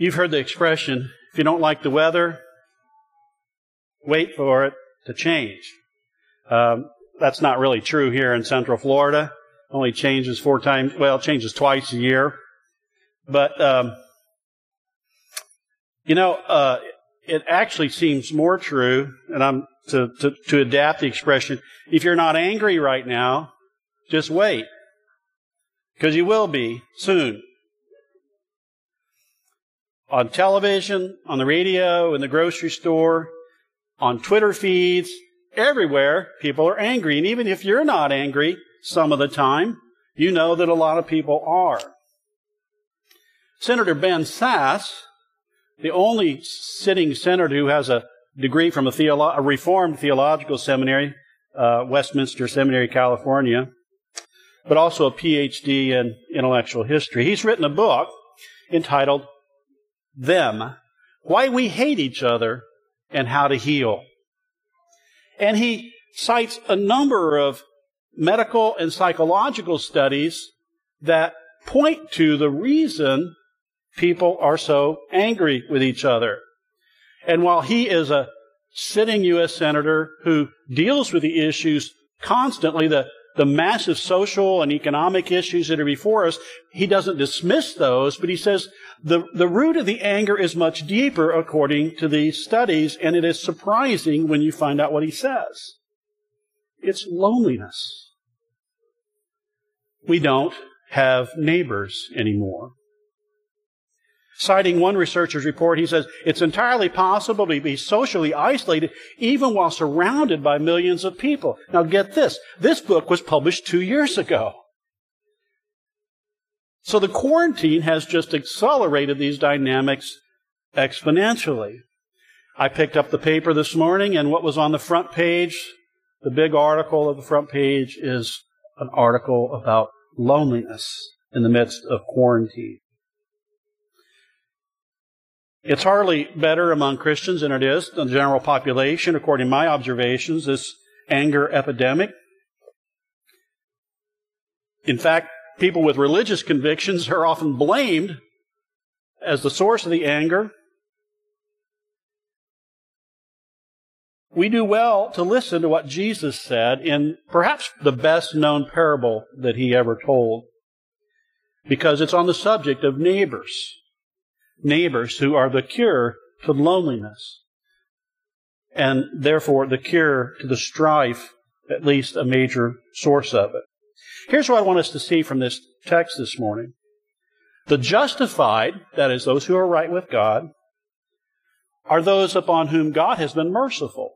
You've heard the expression, if you don't like the weather, wait for it to change. Um, that's not really true here in Central Florida. Only changes four times, well, changes twice a year. But, um, you know, uh, it actually seems more true, and I'm to, to, to adapt the expression, if you're not angry right now, just wait. Because you will be soon. On television, on the radio, in the grocery store, on Twitter feeds, everywhere, people are angry. And even if you're not angry some of the time, you know that a lot of people are. Senator Ben Sasse, the only sitting senator who has a degree from a, theolo- a Reformed Theological Seminary, uh, Westminster Seminary, California, but also a PhD in intellectual history. He's written a book entitled Them Why We Hate Each Other and How to Heal. And he cites a number of medical and psychological studies that point to the reason people are so angry with each other. And while he is a sitting U.S. Senator who deals with the issues constantly, the, the massive social and economic issues that are before us, he doesn't dismiss those, but he says the, the root of the anger is much deeper according to these studies, and it is surprising when you find out what he says. It's loneliness. We don't have neighbors anymore. Citing one researcher's report, he says, it's entirely possible to be socially isolated even while surrounded by millions of people. Now get this. This book was published two years ago. So the quarantine has just accelerated these dynamics exponentially. I picked up the paper this morning and what was on the front page, the big article of the front page is an article about loneliness in the midst of quarantine. It's hardly better among Christians than it is in the general population, according to my observations, this anger epidemic. In fact, people with religious convictions are often blamed as the source of the anger. We do well to listen to what Jesus said in perhaps the best known parable that he ever told, because it's on the subject of neighbors neighbors who are the cure to loneliness and therefore the cure to the strife, at least a major source of it. Here's what I want us to see from this text this morning. The justified, that is, those who are right with God, are those upon whom God has been merciful.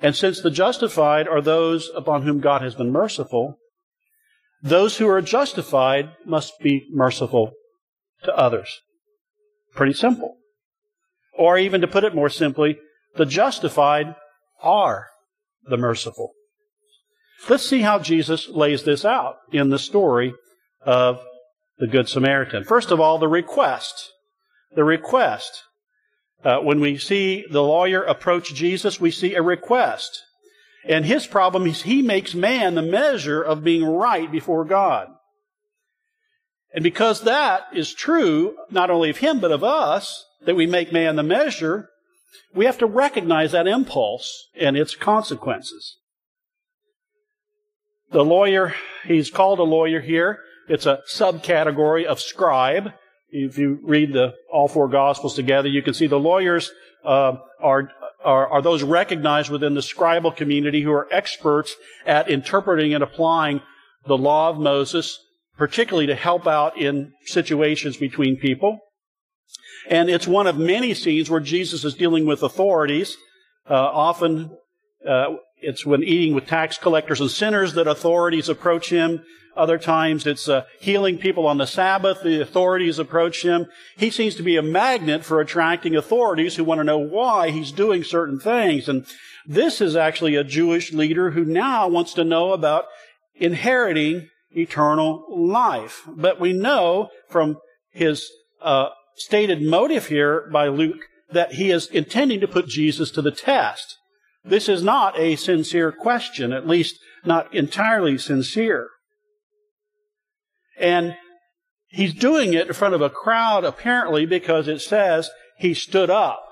And since the justified are those upon whom God has been merciful, those who are justified must be merciful to others. Pretty simple. Or even to put it more simply, the justified are the merciful. Let's see how Jesus lays this out in the story of the Good Samaritan. First of all, the request. The request. Uh, when we see the lawyer approach Jesus, we see a request. And his problem is he makes man the measure of being right before God. And because that is true, not only of him, but of us, that we make man the measure, we have to recognize that impulse and its consequences. The lawyer, he's called a lawyer here. It's a subcategory of scribe. If you read the all four gospels together, you can see the lawyers uh, are, are are those recognized within the scribal community who are experts at interpreting and applying the law of Moses particularly to help out in situations between people. And it's one of many scenes where Jesus is dealing with authorities. Uh, often uh, it's when eating with tax collectors and sinners that authorities approach him. Other times it's uh, healing people on the Sabbath. The authorities approach him. He seems to be a magnet for attracting authorities who want to know why he's doing certain things. And this is actually a Jewish leader who now wants to know about inheriting eternal life. But we know from his uh, stated motive here by Luke that he is intending to put Jesus to the test. This is not a sincere question, at least not entirely sincere. And he's doing it in front of a crowd apparently because it says he stood up.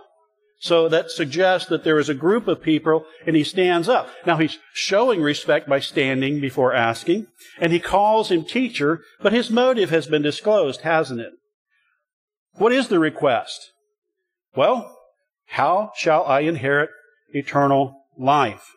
So that suggests that there is a group of people and he stands up. Now he's showing respect by standing before asking and he calls him teacher, but his motive has been disclosed, hasn't it? What is the request? Well, how shall I inherit eternal life?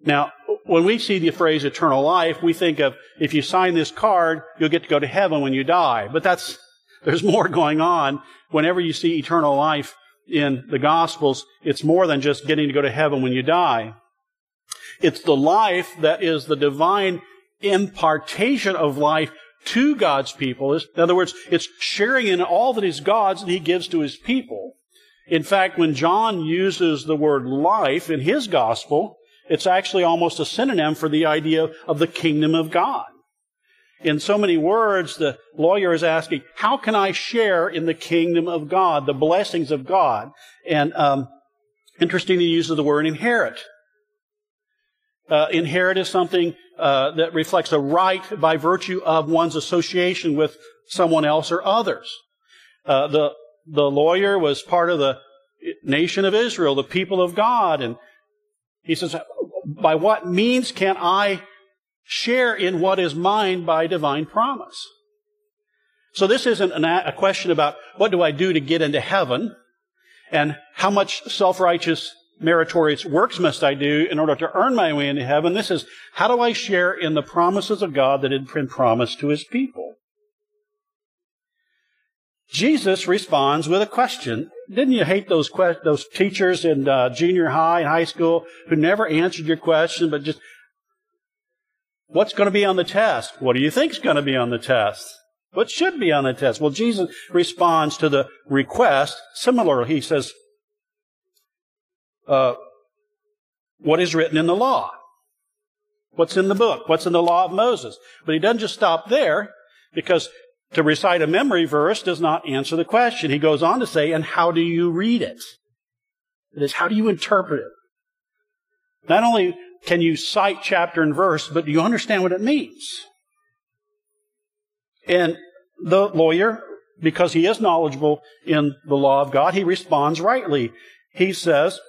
Now, when we see the phrase eternal life, we think of if you sign this card, you'll get to go to heaven when you die. But that's, there's more going on. Whenever you see eternal life in the Gospels, it's more than just getting to go to heaven when you die. It's the life that is the divine impartation of life to God's people. In other words, it's sharing in all that is God's that He gives to His people. In fact, when John uses the word life in his gospel, it's actually almost a synonym for the idea of the kingdom of God. In so many words, the lawyer is asking, how can I share in the kingdom of God, the blessings of God? And um, interesting he uses the word inherit. Uh, inherit is something uh, that reflects a right by virtue of one's association with someone else or others. Uh, the the lawyer was part of the nation of Israel, the people of God, and he says, by what means can I share in what is mine by divine promise? So this isn't a question about what do I do to get into heaven and how much self-righteous meritorious works must I do in order to earn my way into heaven. This is how do I share in the promises of God that had been promised to his people? Jesus responds with a question. Didn't you hate those que- those teachers in uh, junior high and high school who never answered your question, but just what's going to be on the test? What do you think is going to be on the test? What should be on the test? Well, Jesus responds to the request similarly. He says, uh, "What is written in the law? What's in the book? What's in the law of Moses?" But he doesn't just stop there because to recite a memory verse does not answer the question. He goes on to say, and how do you read it? It is, how do you interpret it? Not only can you cite chapter and verse, but do you understand what it means? And the lawyer, because he is knowledgeable in the law of God, he responds rightly. He says,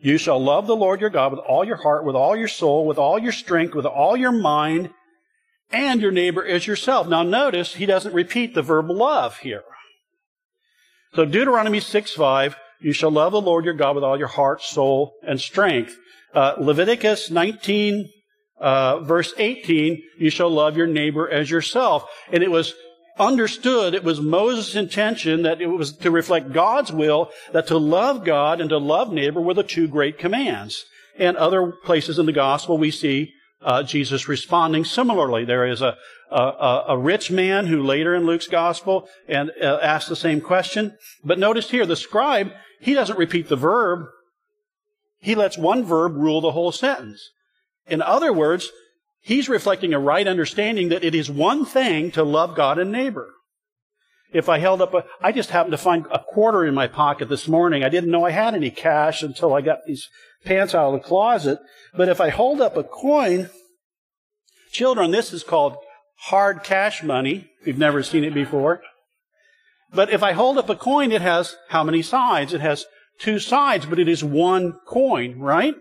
You shall love the Lord your God with all your heart, with all your soul, with all your strength, with all your mind, and your neighbor as yourself. Now notice he doesn't repeat the verb love here. So Deuteronomy 6 5, you shall love the Lord your God with all your heart, soul, and strength. Uh, Leviticus 19, uh, verse 18, you shall love your neighbor as yourself. And it was understood, it was Moses' intention that it was to reflect God's will, that to love God and to love neighbor were the two great commands. And other places in the gospel we see uh, Jesus responding similarly. There is a, a, a, rich man who later in Luke's gospel and uh, the same question. But notice here, the scribe, he doesn't repeat the verb. He lets one verb rule the whole sentence. In other words, he's reflecting a right understanding that it is one thing to love God and neighbor. If I held up a, I just happened to find a quarter in my pocket this morning. I didn't know I had any cash until I got these pants out of the closet. But if I hold up a coin, children, this is called hard cash money. You've never seen it before. But if I hold up a coin, it has how many sides? It has two sides, but it is one coin, right?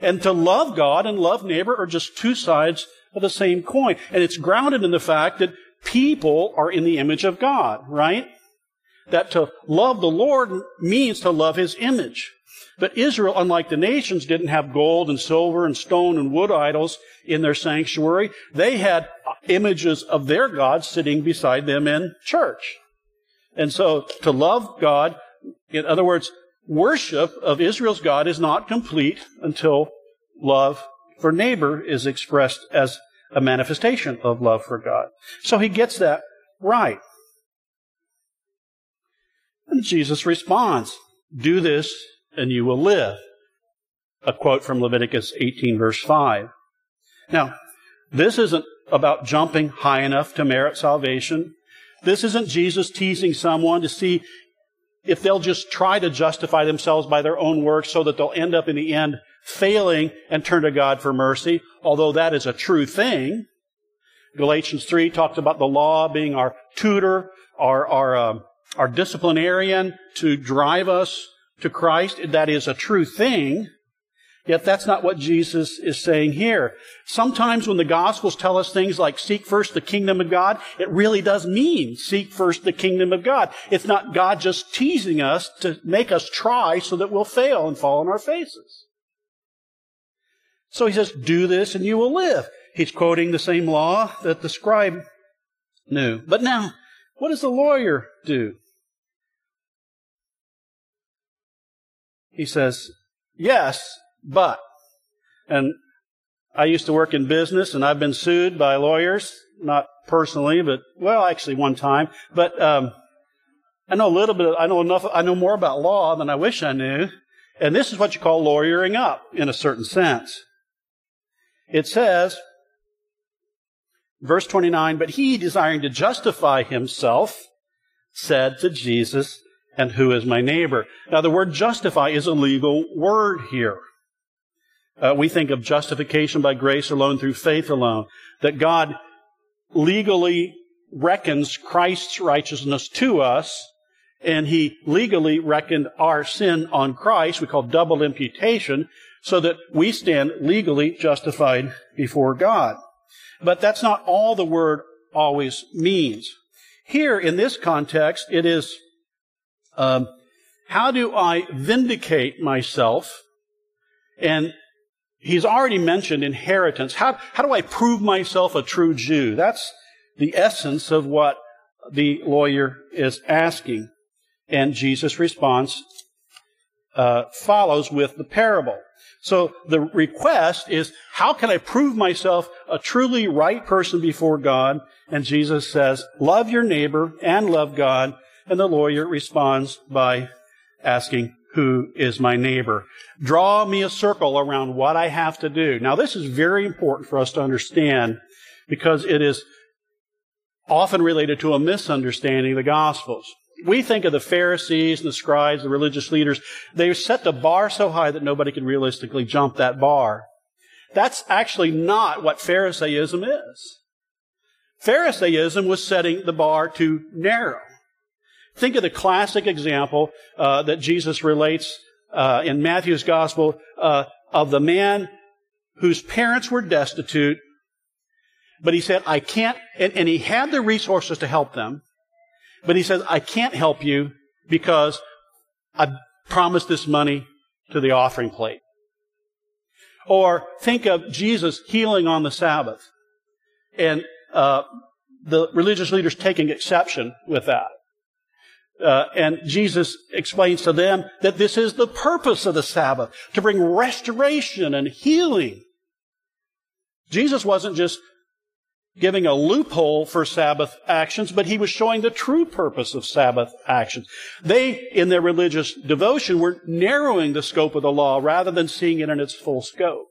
And to love God and love neighbor are just two sides of the same coin. And it's grounded in the fact that people are in the image of God, right? That to love the Lord means to love his image. But Israel, unlike the nations, didn't have gold and silver and stone and wood idols in their sanctuary. They had images of their God sitting beside them in church. And so to love God, in other words, worship of Israel's God is not complete until love for neighbor is expressed as a manifestation of love for God. So he gets that right. And Jesus responds, Do this and you will live. A quote from Leviticus 18 verse 5. Now, this isn't about jumping high enough to merit salvation. This isn't Jesus teasing someone to see if they'll just try to justify themselves by their own works so that they'll end up in the end failing and turn to God for mercy, although that is a true thing. Galatians 3 talks about the law being our tutor, our, our, uh, our disciplinarian to drive us to Christ. That is a true thing. Yet that's not what Jesus is saying here. Sometimes when the Gospels tell us things like seek first the kingdom of God, it really does mean seek first the kingdom of God. It's not God just teasing us to make us try so that we'll fail and fall on our faces. So he says, do this and you will live. He's quoting the same law that the scribe knew. But now, what does the lawyer do? He says, yes, but, and I used to work in business and I've been sued by lawyers, not personally, but, well, actually one time, but, um, I know a little bit, I know enough, I know more about law than I wish I knew. And this is what you call lawyering up in a certain sense. It says, verse 29, but he, desiring to justify himself, said to Jesus, and who is my neighbor? Now the word justify is a legal word here. Uh, we think of justification by grace alone through faith alone. That God legally reckons Christ's righteousness to us, and He legally reckoned our sin on Christ. We call double imputation, so that we stand legally justified before God. But that's not all the word always means. Here, in this context, it is um, how do I vindicate myself and he's already mentioned inheritance. How, how do I prove myself a true Jew? That's the essence of what the lawyer is asking. And Jesus' response uh, follows with the parable. So the request is, how can I prove myself a truly right person before God? And Jesus says, love your neighbor and love God. And the lawyer responds by asking, who is my neighbor. Draw me a circle around what I have to do. Now, this is very important for us to understand because it is often related to a misunderstanding of the Gospels. We think of the Pharisees and the scribes, the religious leaders. They set the bar so high that nobody could realistically jump that bar. That's actually not what Pharisaism is. Pharisaism was setting the bar too narrow. Think of the classic example uh, that Jesus relates uh, in Matthew's gospel uh, of the man whose parents were destitute, but he said, I can't, and, and he had the resources to help them, but he says, I can't help you because I promised this money to the offering plate. Or think of Jesus healing on the Sabbath and uh, the religious leaders taking exception with that. Uh, and Jesus explains to them that this is the purpose of the Sabbath, to bring restoration and healing. Jesus wasn't just giving a loophole for Sabbath actions, but he was showing the true purpose of Sabbath actions. They, in their religious devotion, were narrowing the scope of the law rather than seeing it in its full scope.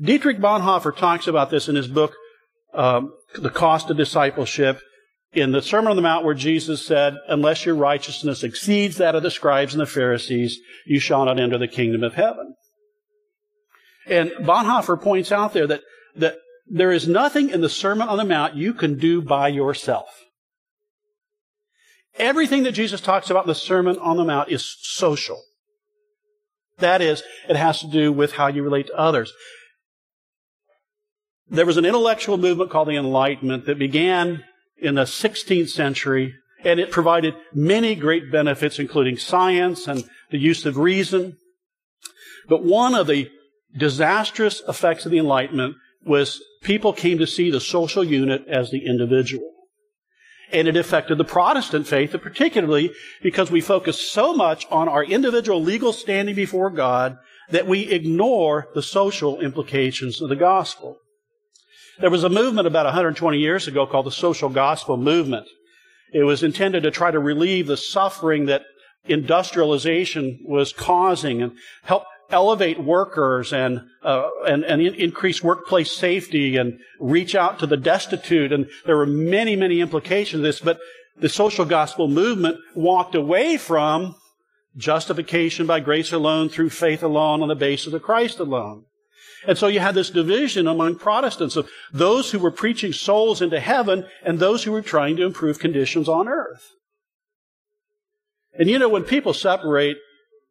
Dietrich Bonhoeffer talks about this in his book, um, The Cost of Discipleship in the Sermon on the Mount where Jesus said, unless your righteousness exceeds that of the scribes and the Pharisees, you shall not enter the kingdom of heaven. And Bonhoeffer points out there that, that there is nothing in the Sermon on the Mount you can do by yourself. Everything that Jesus talks about in the Sermon on the Mount is social. That is, it has to do with how you relate to others. There was an intellectual movement called the Enlightenment that began in the 16th century, and it provided many great benefits, including science and the use of reason. But one of the disastrous effects of the Enlightenment was people came to see the social unit as the individual. And it affected the Protestant faith, particularly because we focus so much on our individual legal standing before God that we ignore the social implications of the gospel. There was a movement about 120 years ago called the social gospel movement. It was intended to try to relieve the suffering that industrialization was causing and help elevate workers and, uh, and, and increase workplace safety and reach out to the destitute. And there were many, many implications of this, but the social gospel movement walked away from justification by grace alone through faith alone on the basis of Christ alone. And so you had this division among Protestants of those who were preaching souls into heaven and those who were trying to improve conditions on earth. And you know, when people separate,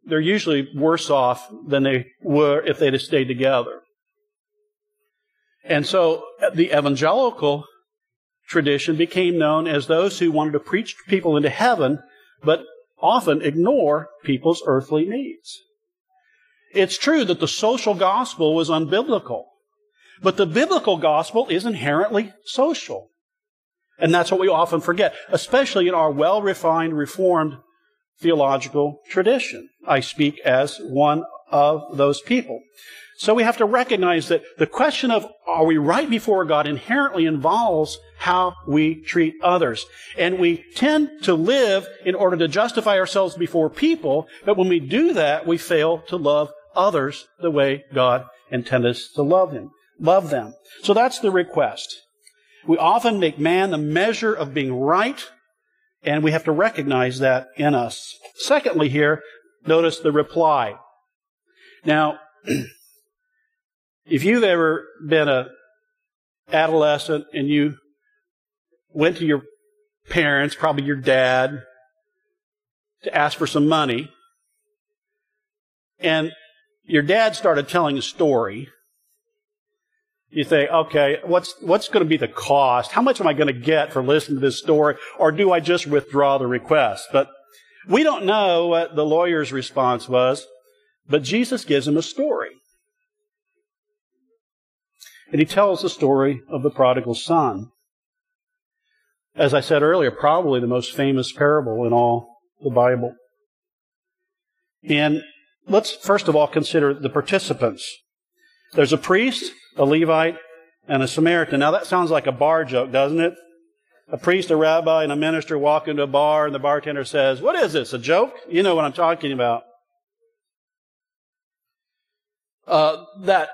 they're usually worse off than they were if they'd have stayed together. And so the evangelical tradition became known as those who wanted to preach people into heaven, but often ignore people's earthly needs. It's true that the social gospel was unbiblical, but the biblical gospel is inherently social. And that's what we often forget, especially in our well refined, reformed theological tradition. I speak as one of those people. So we have to recognize that the question of are we right before God inherently involves how we treat others. And we tend to live in order to justify ourselves before people, but when we do that, we fail to love others the way God intended us to love him, love them. So that's the request. We often make man the measure of being right, and we have to recognize that in us. Secondly, here, notice the reply. Now, if you've ever been a adolescent and you went to your parents, probably your dad, to ask for some money, and your dad started telling a story, you think, okay, what's, what's going to be the cost? How much am I going to get for listening to this story? Or do I just withdraw the request? But we don't know what the lawyer's response was, but Jesus gives him a story. And he tells the story of the prodigal son. As I said earlier, probably the most famous parable in all the Bible. And let's first of all consider the participants. There's a priest, a Levite, and a Samaritan. Now that sounds like a bar joke, doesn't it? A priest, a rabbi, and a minister walk into a bar, and the bartender says, What is this, a joke? You know what I'm talking about. Uh, that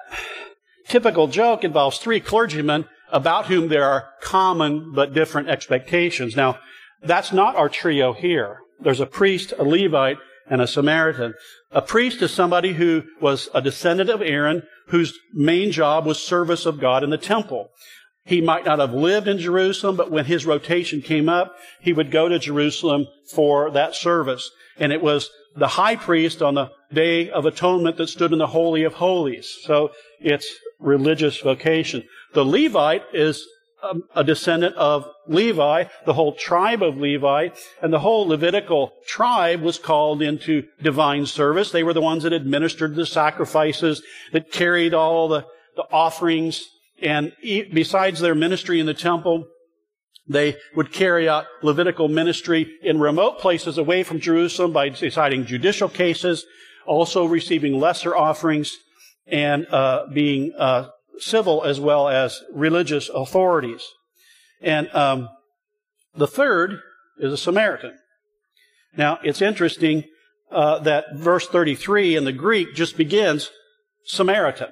typical joke involves three clergymen about whom there are common but different expectations. Now, that's not our trio here. There's a priest, a Levite, and a Samaritan. A priest is somebody who was a descendant of Aaron, whose main job was service of God in the temple. He might not have lived in Jerusalem, but when his rotation came up, he would go to Jerusalem for that service. And it was the high priest on the Day of Atonement that stood in the Holy of Holies. So it's religious vocation. The Levite is a descendant of Levi, the whole tribe of Levi, and the whole Levitical tribe was called into divine service. They were the ones that administered the sacrifices, that carried all the, the offerings, and besides their ministry in the temple, they would carry out Levitical ministry in remote places away from Jerusalem by deciding judicial cases, also receiving lesser offerings, and uh, being uh, civil as well as religious authorities. And um, the third is a Samaritan. Now, it's interesting uh, that verse 33 in the Greek just begins Samaritan.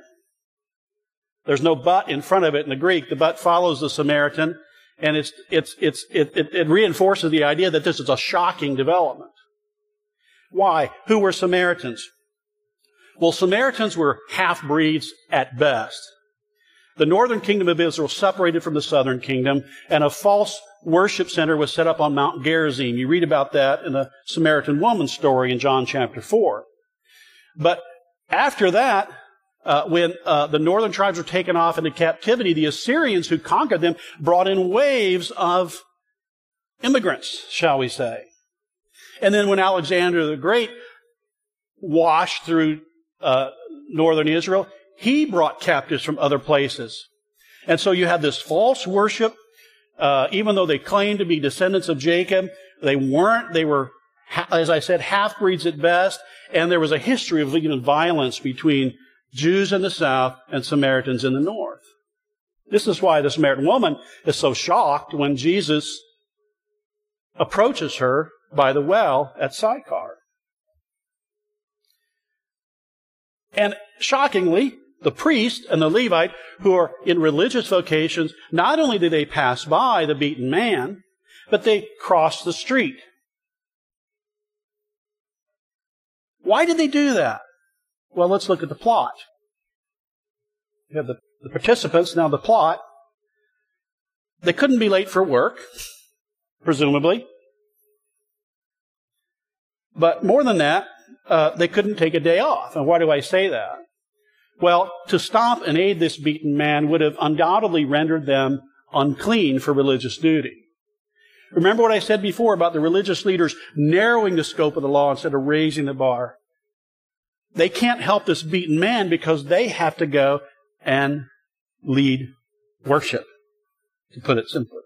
There's no but in front of it in the Greek. The but follows the Samaritan, and it's, it's, it's, it, it, it reinforces the idea that this is a shocking development. Why? Who were Samaritans? Well, Samaritans were half breeds at best. The northern kingdom of Israel separated from the southern kingdom, and a false worship center was set up on Mount Gerizim. You read about that in the Samaritan woman story in John chapter 4. But after that, uh, when uh, the northern tribes were taken off into captivity, the Assyrians who conquered them brought in waves of immigrants, shall we say. And then when Alexander the Great washed through uh, northern Israel, he brought captives from other places. And so you have this false worship. Uh, even though they claimed to be descendants of Jacob, they weren't. They were, as I said, half breeds at best. And there was a history of even violence between Jews in the south and Samaritans in the north. This is why the Samaritan woman is so shocked when Jesus approaches her by the well at Sychar. And shockingly, the priest and the Levite who are in religious vocations, not only do they pass by the beaten man, but they cross the street. Why did they do that? Well, let's look at the plot. You have the, the participants, now the plot. They couldn't be late for work, presumably. But more than that, uh, they couldn't take a day off. And why do I say that? Well, to stop and aid this beaten man would have undoubtedly rendered them unclean for religious duty. Remember what I said before about the religious leaders narrowing the scope of the law instead of raising the bar. They can't help this beaten man because they have to go and lead worship, to put it simply.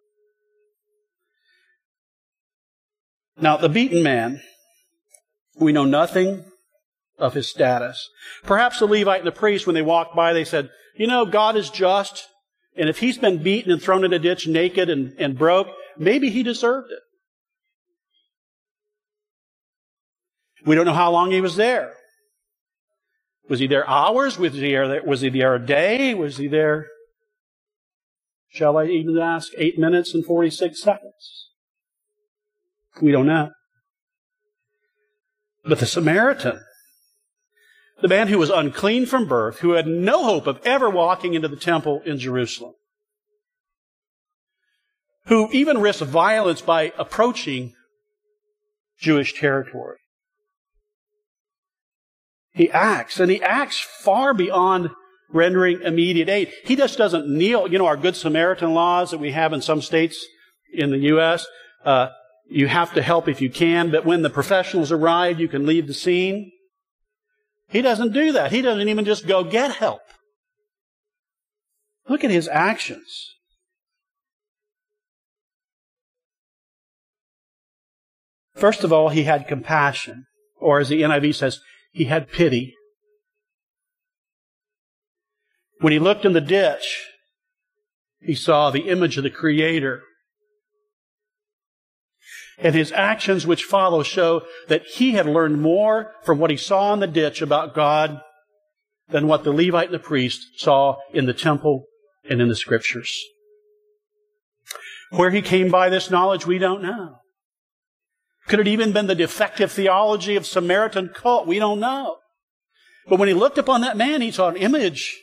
Now, the beaten man, we know nothing of his status. Perhaps the Levite and the priest, when they walked by, they said, You know, God is just, and if he's been beaten and thrown in a ditch naked and, and broke, maybe he deserved it. We don't know how long he was there. Was he there hours? Was he there, was he there a day? Was he there, shall I even ask, eight minutes and 46 seconds? We don't know. But the Samaritan, the man who was unclean from birth, who had no hope of ever walking into the temple in Jerusalem, who even risked violence by approaching Jewish territory. He acts, and he acts far beyond rendering immediate aid. He just doesn't kneel. You know, our Good Samaritan laws that we have in some states in the U.S., uh, you have to help if you can, but when the professionals arrive, you can leave the scene. He doesn't do that. He doesn't even just go get help. Look at his actions. First of all, he had compassion, or as the NIV says, he had pity. When he looked in the ditch, he saw the image of the Creator. And his actions which follow show that he had learned more from what he saw in the ditch about God than what the Levite and the priest saw in the temple and in the scriptures. Where he came by this knowledge, we don't know. Could it even been the defective theology of Samaritan cult? We don't know. But when he looked upon that man, he saw an image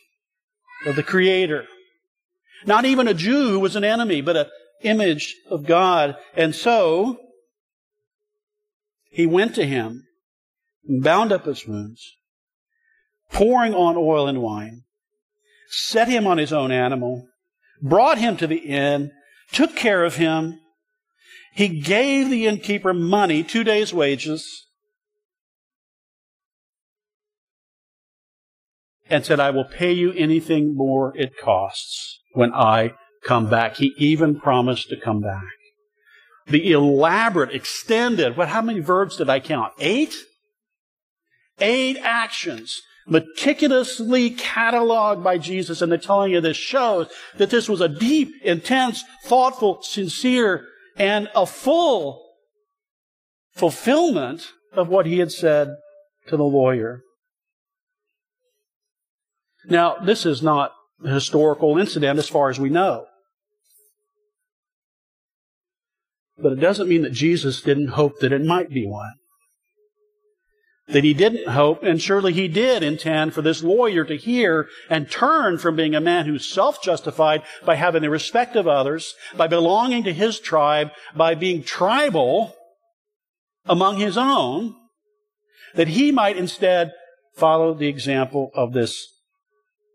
of the Creator. Not even a Jew who was an enemy, but an image of God. And so, he went to him, bound up his wounds, pouring on oil and wine, set him on his own animal, brought him to the inn, took care of him, he gave the innkeeper money, two days' wages, and said, I will pay you anything more it costs when I come back. He even promised to come back. The elaborate, extended, what, how many verbs did I count? Eight? Eight actions meticulously cataloged by Jesus and the telling of this shows that this was a deep, intense, thoughtful, sincere and a full fulfillment of what he had said to the lawyer. Now, this is not a historical incident as far as we know. But it doesn't mean that Jesus didn't hope that it might be one that he didn't hope, and surely he did intend for this lawyer to hear and turn from being a man who's self-justified by having the respect of others, by belonging to his tribe, by being tribal among his own, that he might instead follow the example of this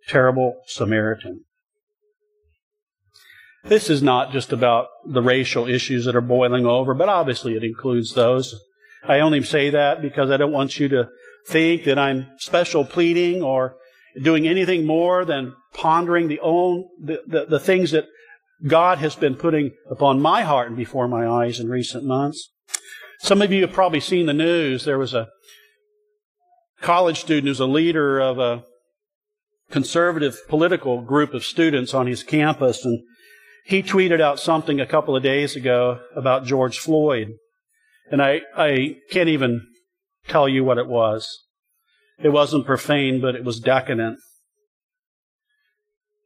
terrible Samaritan. This is not just about the racial issues that are boiling over, but obviously it includes those. I only say that because I don't want you to think that I'm special pleading or doing anything more than pondering the own the, the, the things that God has been putting upon my heart and before my eyes in recent months. Some of you have probably seen the news. There was a college student who's a leader of a conservative political group of students on his campus, and he tweeted out something a couple of days ago about George Floyd. And I, I can't even tell you what it was. It wasn't profane, but it was decadent.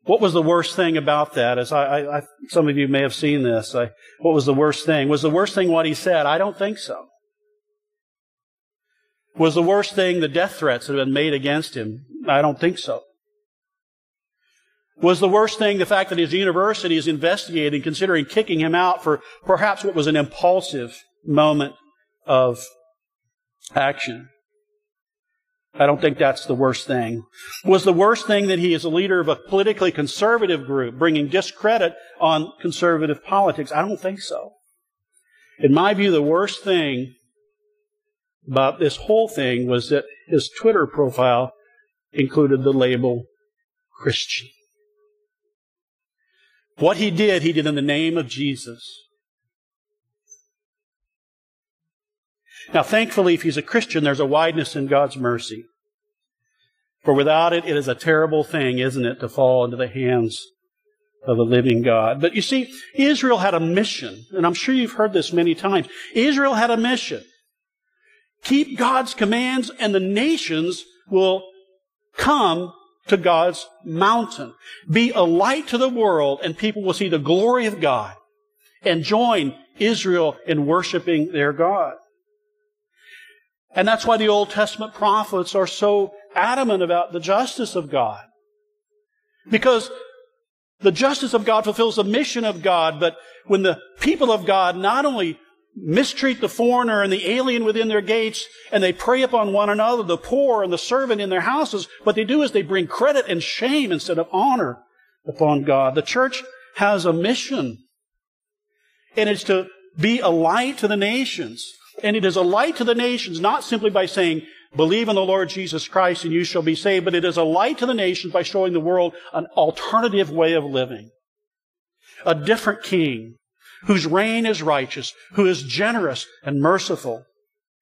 What was the worst thing about that? As I, I, I some of you may have seen this. I, what was the worst thing? Was the worst thing what he said? I don't think so. Was the worst thing the death threats that had been made against him? I don't think so. Was the worst thing the fact that his university is investigating, considering kicking him out for perhaps what was an impulsive moment of action? I don't think that's the worst thing. Was the worst thing that he is a leader of a politically conservative group, bringing discredit on conservative politics? I don't think so. In my view, the worst thing about this whole thing was that his Twitter profile included the label Christian. What he did, he did in the name of Jesus. Now, thankfully, if he's a Christian, there's a wideness in God's mercy. For without it, it is a terrible thing, isn't it, to fall into the hands of a living God. But you see, Israel had a mission, and I'm sure you've heard this many times. Israel had a mission. Keep God's commands, and the nations will come to God's mountain. Be a light to the world, and people will see the glory of God and join Israel in worshiping their God. And that's why the Old Testament prophets are so adamant about the justice of God. Because the justice of God fulfills the mission of God, but when the people of God not only mistreat the foreigner and the alien within their gates, and they prey upon one another, the poor and the servant in their houses, what they do is they bring credit and shame instead of honor upon God. The church has a mission, and it's to be a light to the nations. And it is a light to the nations, not simply by saying, believe in the Lord Jesus Christ and you shall be saved, but it is a light to the nations by showing the world an alternative way of living. A different king, whose reign is righteous, who is generous and merciful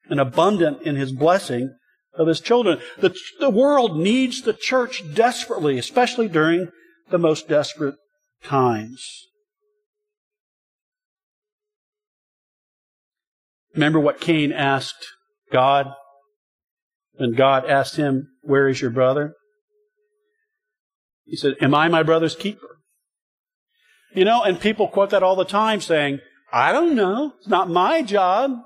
and abundant in his blessing of his children. The, the world needs the church desperately, especially during the most desperate times. Remember what Cain asked God when God asked him, Where is your brother? He said, Am I my brother's keeper? You know, and people quote that all the time saying, I don't know. It's not my job.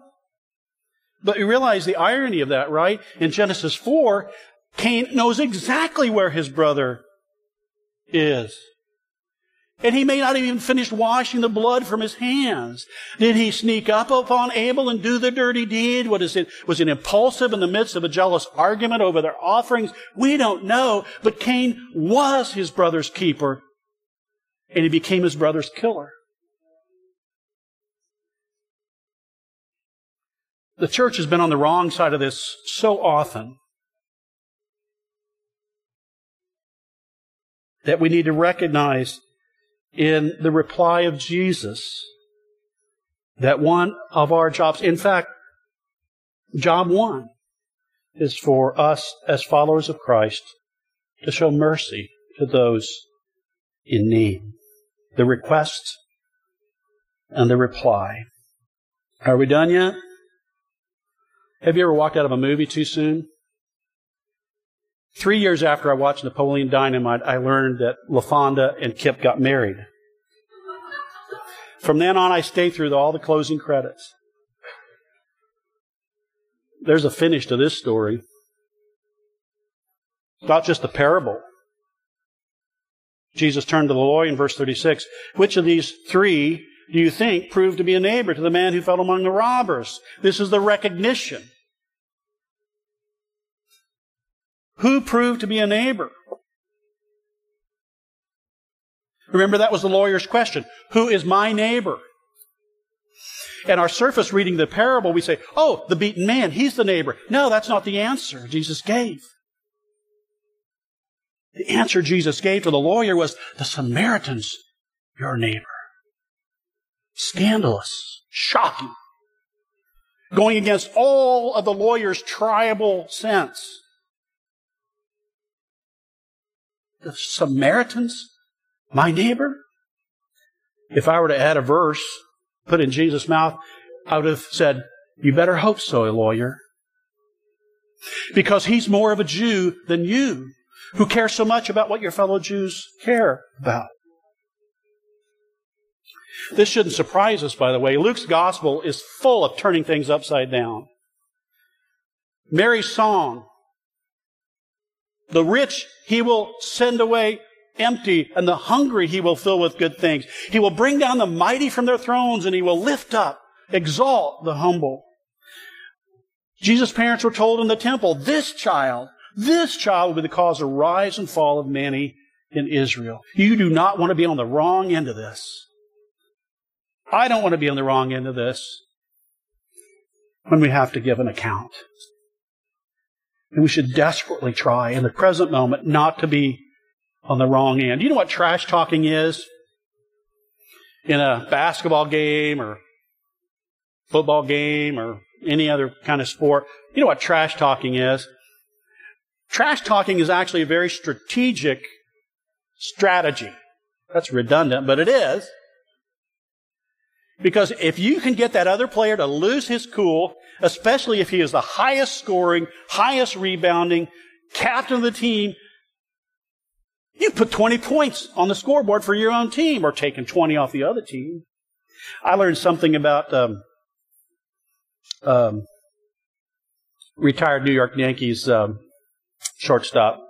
But you realize the irony of that, right? In Genesis 4, Cain knows exactly where his brother is. And he may not even finished washing the blood from his hands. Did he sneak up upon Abel and do the dirty deed? What is it? Was it impulsive in the midst of a jealous argument over their offerings? We don't know. But Cain was his brother's keeper and he became his brother's killer. The church has been on the wrong side of this so often that we need to recognize in the reply of Jesus that one of our jobs, in fact, job one, is for us as followers of Christ to show mercy to those in need the request and the reply. Are we done yet? Have you ever walked out of a movie too soon? Three years after I watched Napoleon Dynamite, I learned that LaFawnduh and Kip got married. From then on, I stayed through all the closing credits. There's a finish to this story. It's not just a parable. Jesus turned to the lawyer in verse 36. Which of these three do you think proved to be a neighbor to the man who fell among the robbers? This is the recognition. Who proved to be a neighbor? Remember, that was the lawyer's question. Who is my neighbor? And our surface reading the parable, we say, oh, the beaten man, he's the neighbor. No, that's not the answer Jesus gave. The answer Jesus gave to the lawyer was, the Samaritan's your neighbor. Scandalous. Shocking. Going against all of the lawyer's tribal sense. The Samaritans, my neighbor? If I were to add a verse, put in Jesus' mouth, I would have said, You better hope so, lawyer. Because he's more of a Jew than you who care so much about what your fellow Jews care about. This shouldn't surprise us, by the way. Luke's gospel is full of turning things upside down. Mary's song, the rich he will send away empty, and the hungry he will fill with good things. He will bring down the mighty from their thrones, and he will lift up, exalt the humble. Jesus' parents were told in the temple, this child, this child will be the cause of rise and fall of many in Israel. You do not want to be on the wrong end of this. I don't want to be on the wrong end of this when we have to give an account. And we should desperately try in the present moment not to be on the wrong end. You know what trash talking is? In a basketball game or football game or any other kind of sport. You know what trash talking is? Trash talking is actually a very strategic strategy. That's redundant, but it is. Because if you can get that other player to lose his cool, especially if he is the highest scoring, highest rebounding, captain of the team, you put 20 points on the scoreboard for your own team or taking 20 off the other team. I learned something about um, um, retired New York Yankees um, shortstop.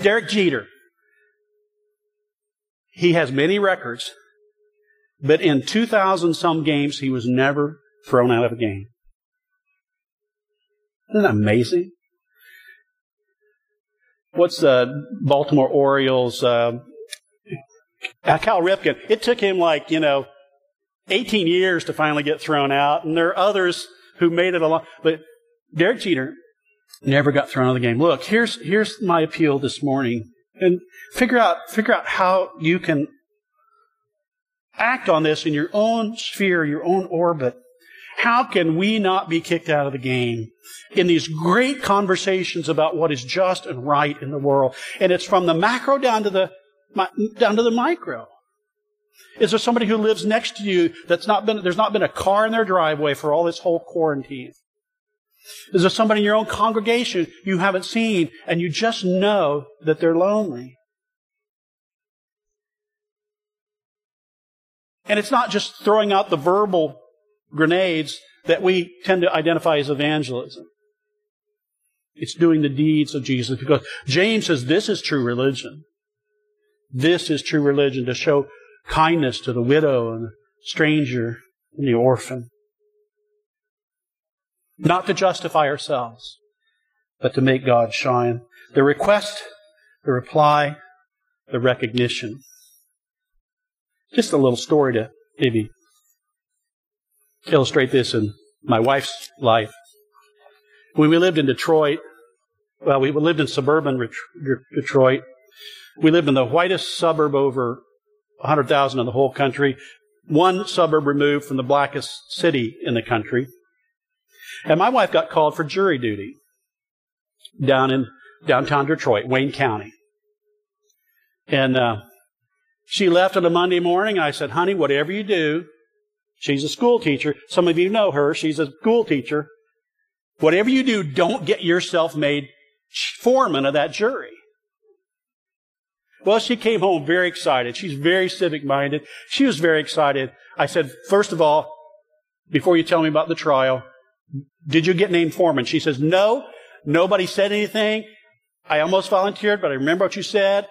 Derek Jeter. He has many records, but in 2,000 some games, he was never thrown out of a game. Isn't that amazing? What's the Baltimore Orioles? Uh, Cal Ripken. It took him like, you know, 18 years to finally get thrown out, and there are others who made it along. But Derek Jeter never got thrown out of the game. Look, here's here's my appeal this morning, and figure out figure out how you can act on this in your own sphere, your own orbit. How can we not be kicked out of the game in these great conversations about what is just and right in the world? And it's from the macro down to the down to the micro. Is there somebody who lives next to you that's not been, there's not been a car in their driveway for all this whole quarantine? Is there somebody in your own congregation you haven't seen and you just know that they're lonely? And it's not just throwing out the verbal grenades that we tend to identify as evangelism. It's doing the deeds of Jesus because James says this is true religion. This is true religion to show kindness to the widow and the stranger and the orphan. Not to justify ourselves, but to make God shine. The request, the reply, the recognition. Just a little story to maybe illustrate this in my wife's life. When we lived in Detroit, well, we lived in suburban Detroit. We lived in the whitest suburb over 100,000 in the whole country, one suburb removed from the blackest city in the country. And my wife got called for jury duty down in downtown Detroit, Wayne County. And uh, she left on a Monday morning. I said, honey, whatever you do, she's a school teacher. Some of you know her. She's a school teacher. Whatever you do, don't get yourself made foreman of that jury. Well, she came home very excited. She's very civic minded. She was very excited. I said, first of all, before you tell me about the trial, did you get named foreman? She says, no, nobody said anything. I almost volunteered, but I remember what you said.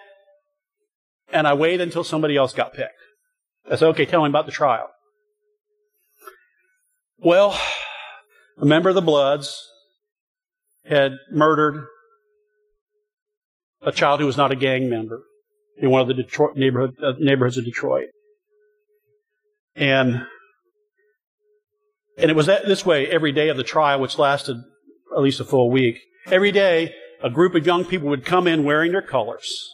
And I waited until somebody else got picked. I said, okay, tell me about the trial. Well, a member of the Bloods had murdered a child who was not a gang member in one of the Detroit neighborhood, uh, neighborhoods of Detroit. And and it was that, this way every day of the trial, which lasted at least a full week. Every day, a group of young people would come in wearing their colors.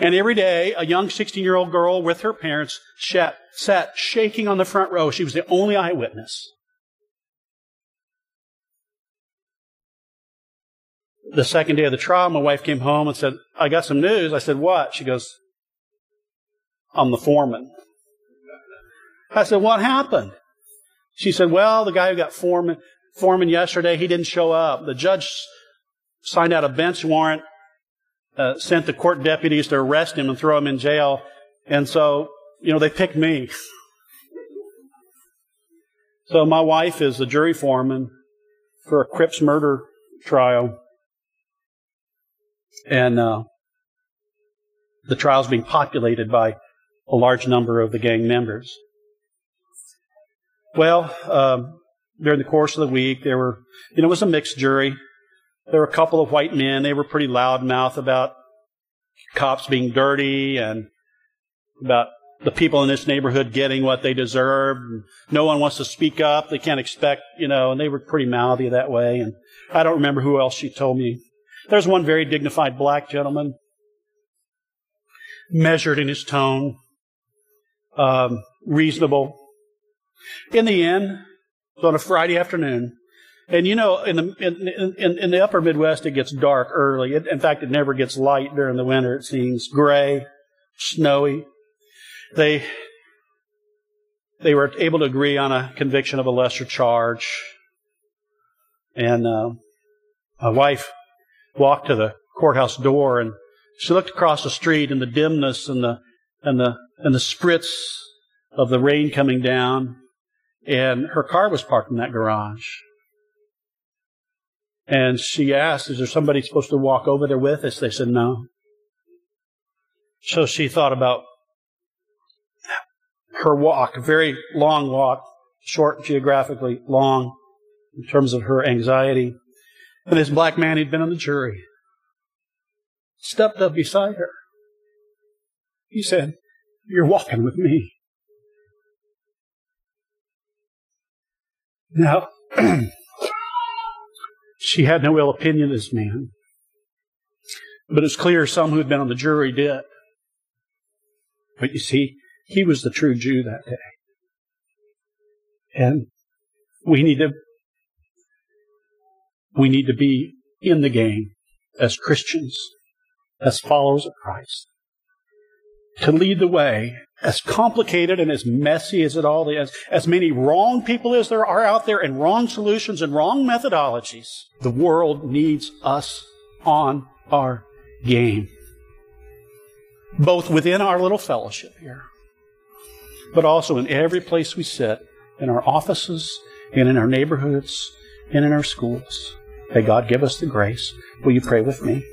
And every day, a young 16 year old girl with her parents sat, sat shaking on the front row. She was the only eyewitness. the second day of the trial, my wife came home and said, I got some news. I said, What? She goes, I'm the foreman. I said, What happened? She said, Well, the guy who got foreman, foreman yesterday, he didn't show up. The judge signed out a bench warrant, uh, sent the court deputies to arrest him and throw him in jail. And so, you know, they picked me. so my wife is the jury foreman for a Crips murder trial. And uh, the trial's being populated by a large number of the gang members. Well, um, during the course of the week, there were, you know, it was a mixed jury. There were a couple of white men. They were pretty loudmouth about cops being dirty and about the people in this neighborhood getting what they deserve. No one wants to speak up. They can't expect, you know, and they were pretty mouthy that way. And I don't remember who else she told me. There's one very dignified black gentleman, measured in his tone, um, reasonable. In the end, it was on a Friday afternoon, and you know, in the in, in, in the upper Midwest, it gets dark early. It, in fact, it never gets light during the winter. It seems gray, snowy. They they were able to agree on a conviction of a lesser charge, and uh, my wife walked to the courthouse door and she looked across the street in the dimness and the and the and the spritz of the rain coming down, and her car was parked in that garage. And she asked, Is there somebody supposed to walk over there with us? They said, No. So she thought about her walk, a very long walk, short geographically, long in terms of her anxiety. And this black man who'd been on the jury stepped up beside her. He said, You're walking with me. Now, she had no ill opinion of this man. But it's clear some who had been on the jury did. But you see, he was the true Jew that day. And we need to we need to be in the game as Christians, as followers of Christ, to lead the way, as complicated and as messy as it all is, as many wrong people as there are out there, and wrong solutions and wrong methodologies. The world needs us on our game, both within our little fellowship here, but also in every place we sit, in our offices, and in our neighborhoods, and in our schools. May God give us the grace. Will you pray with me?